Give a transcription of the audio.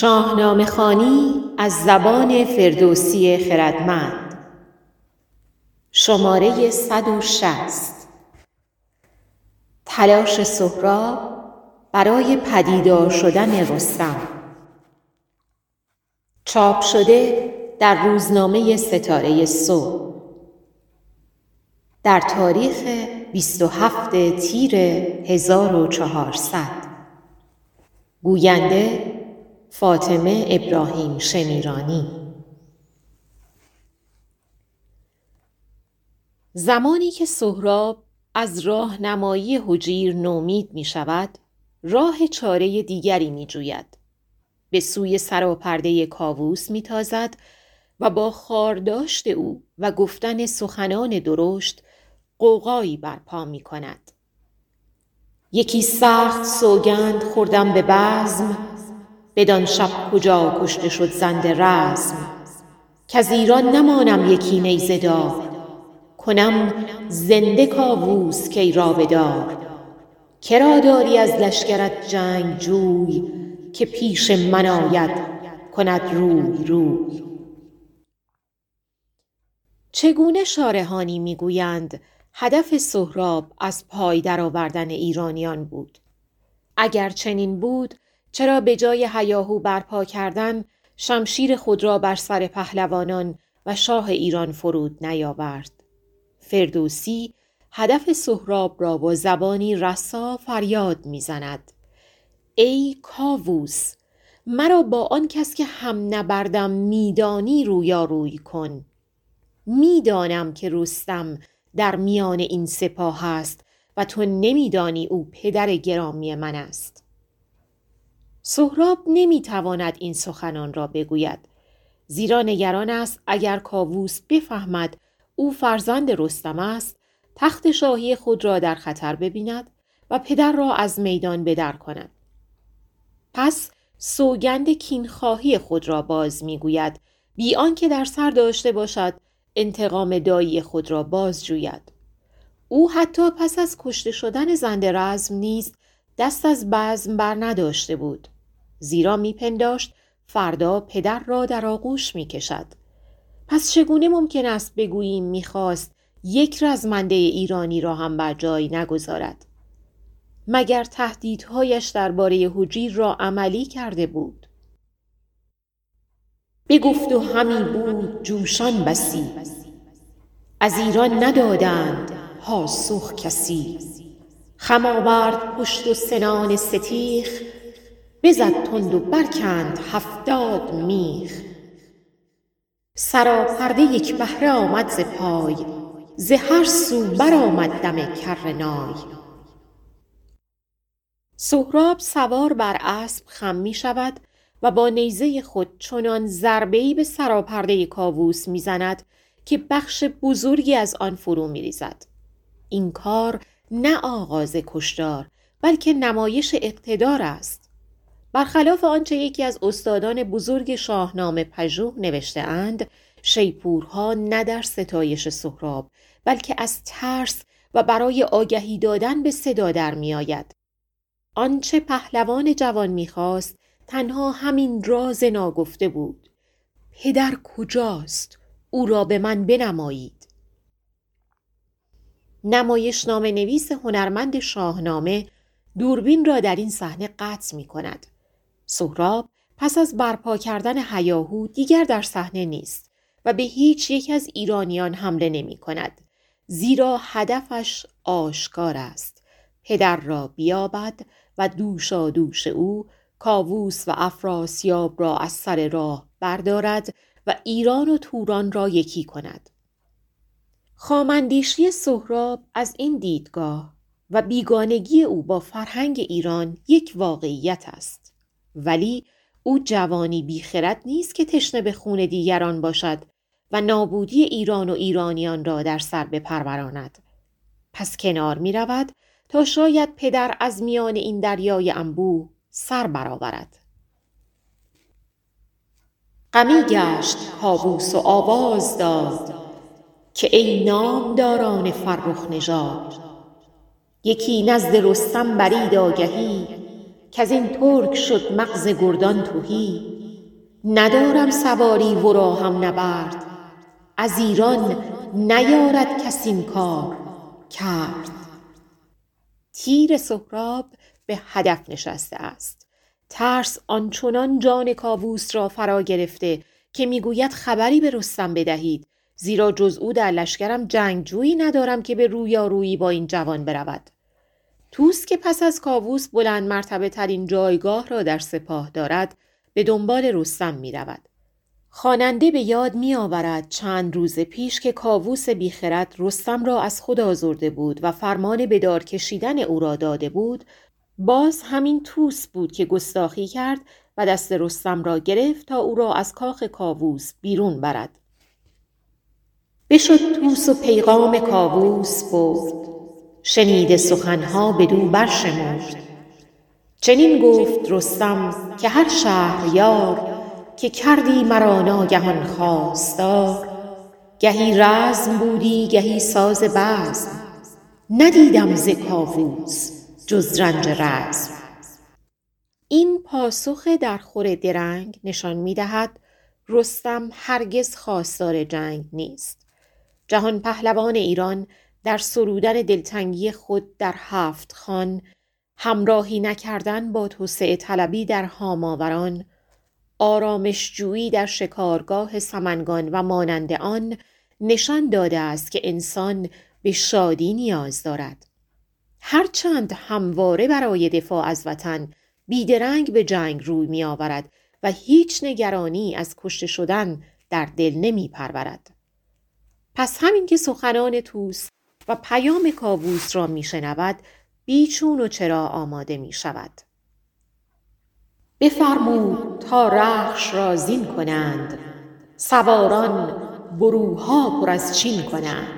شاهنامه خانی از زبان فردوسی خردمند. شماره 160 تلاش سهراب برای پدیدار شدن رستم. چاپ شده در روزنامه ستاره صبح. در تاریخ 27 تیر 1400 گوینده فاطمه ابراهیم شمیرانی زمانی که سهراب از راهنمایی حجیر نومید می شود راه چاره دیگری می جوید. به سوی سراپرده کاووس می تازد و با خارداشت او و گفتن سخنان درشت قوقایی برپا می کند. یکی سخت سوگند خوردم به بزم بدان شب کجا کشته شد زند رزم. کز ایران نمانم یکی نیزه دار. کنم زنده کاووس کی را بدار کرا داری از لشکرت جنگ جوی که پیش من آید کند روی روی. چگونه شارحانی می‌گویند هدف سهراب از پای درآوردن ایرانیان بود؟ اگر چنین بود چرا به جای هیاهو برپا کردن شمشیر خود را بر سر پهلوانان و شاه ایران فرود نیاورد. فردوسی هدف سهراب را با زبانی رسا فریاد می‌زند. ای کاووس مرا با آن کس که هم نبردم میدانی رویاروی کن. می‌دانم که رستم در میان این سپاه است و تو نمیدانی او پدر گرامی من است. سهراب نمی‌تواند این سخنان را بگوید. زیرا نگران است اگر کاووس بفهمد او فرزند رستم است تخت شاهی خود را در خطر ببیند و پدر را از میدان بدر کند. پس سوگند کینخواهی خود را باز می‌گوید. بی آنکه در سر داشته باشد انتقام دایی خود را باز جوید. او حتی پس از کشته شدن زنده رزم نیز دست از بزم بر نداشته بود. زیرا میپنداشت فردا پدر را در آغوش می‌کشد. پس چگونه ممکن است بگوییم می‌خواست یک رزمنده ایرانی را هم بر جای نگذارد؟ مگر تهدیدهایش درباره حجیر را عملی کرده بود؟ بگفت و همی بود جوشان بسی. از ایران ندادند پاسخ کسی. خم آورد پشت و سنان ستیخ بزد تند و برکند هفتاد میخ سراپرده یک بهره آمد ز پای ز هر سو برآمد دم کرنای سهراب سوار بر اسب خم می شود و با نیزه خود چنان ضربه به سراپرده کاووس می‌زند که بخش بزرگی از آن فرو می ریزد. این کار نه آغاز کشتار بلکه نمایش اقتدار است. برخلاف آنچه یکی از استادان بزرگ شاهنامه پژوه نوشته اند شیپورها نه در ستایش سهراب بلکه از ترس و برای آگهی دادن به صدا در می آید. آنچه پهلوان جوان می‌خواست تنها همین راز ناگفته بود. پدر کجاست؟ او را به من بنمایید. نمایش نام نویس هنرمند شاهنامه دوربین را در این صحنه قطع می کند سهراب پس از برپا کردن هیاهو دیگر در صحنه نیست و به هیچ یک از ایرانیان حمله نمی کند. زیرا هدفش آشکار است. پدر را بیابد و دوشا دوش او کاووس و افراسیاب را از سر راه بردارد و ایران و توران را یکی کند. خامندیشی سهراب از این دیدگاه و بیگانگی او با فرهنگ ایران یک واقعیت است. ولی او جوانی بیخرد نیست که تشنه به خون دیگران باشد و نابودی ایران و ایرانیان را در سر بپروراند. پس کنار می رود تا شاید پدر از میان این دریای انبوه سر برآورد. غمی گشت کاووس و آواز داد که ای نامداران فرخ نژاد یکی نزد رستم برید آگهی که از این ترک شد مغز گردان توهی ندارم سواری ورا هم نبرد. از ایران نیارد کس این کار کرد. تیر سهراب به هدف نشسته است. ترس آنچنان جان کاووس را فرا گرفته که می‌گوید خبری به رستم بدهید. زیرا جز او در لشکرم جنگجویی ندارم که به رویارویی با این جوان برود. توس که پس از کاووس بلند مرتبه ترین جایگاه را در سپاه دارد به دنبال رستم می رود. خواننده به یاد می آورد چند روز پیش که کاووس بیخرد رستم را از خود آزرده بود و فرمان بدار کشیدن او را داده بود باز همین توس بود که گستاخی کرد و دست رستم را گرفت تا او را از کاخ کاووس بیرون برد بشد توس و پیغام کاووس برد شنیده سخنها بدو برشمرد. چنین گفت رستم که هر شهریار که کردی مرا ناگهان خواستار. گهی رزم بودی گهی ساز بزم. ندیدم ز کاووس جز رنج رزم. این پاسخ درخور درنگ نشان می دهد رستم هرگز خواستار جنگ نیست. جهان پهلوان ایران در سرودن دلتنگی خود در هفت خان همراهی نکردن با توسعه طلبی در هاماوران آرامشجویی در شکارگاه سمنگان و مانند آن نشان داده است که انسان به شادی نیاز دارد هرچند همواره برای دفاع از وطن بیدرنگ به جنگ روی می آورد و هیچ نگرانی از کشته شدن در دل نمی پرورد. پس همین که سخنان توس و پیام کاووس را می شنود بیچون و چرا آماده می شود. بفرمود تا رخش را زین کنند سواران بروها پر از چین کنند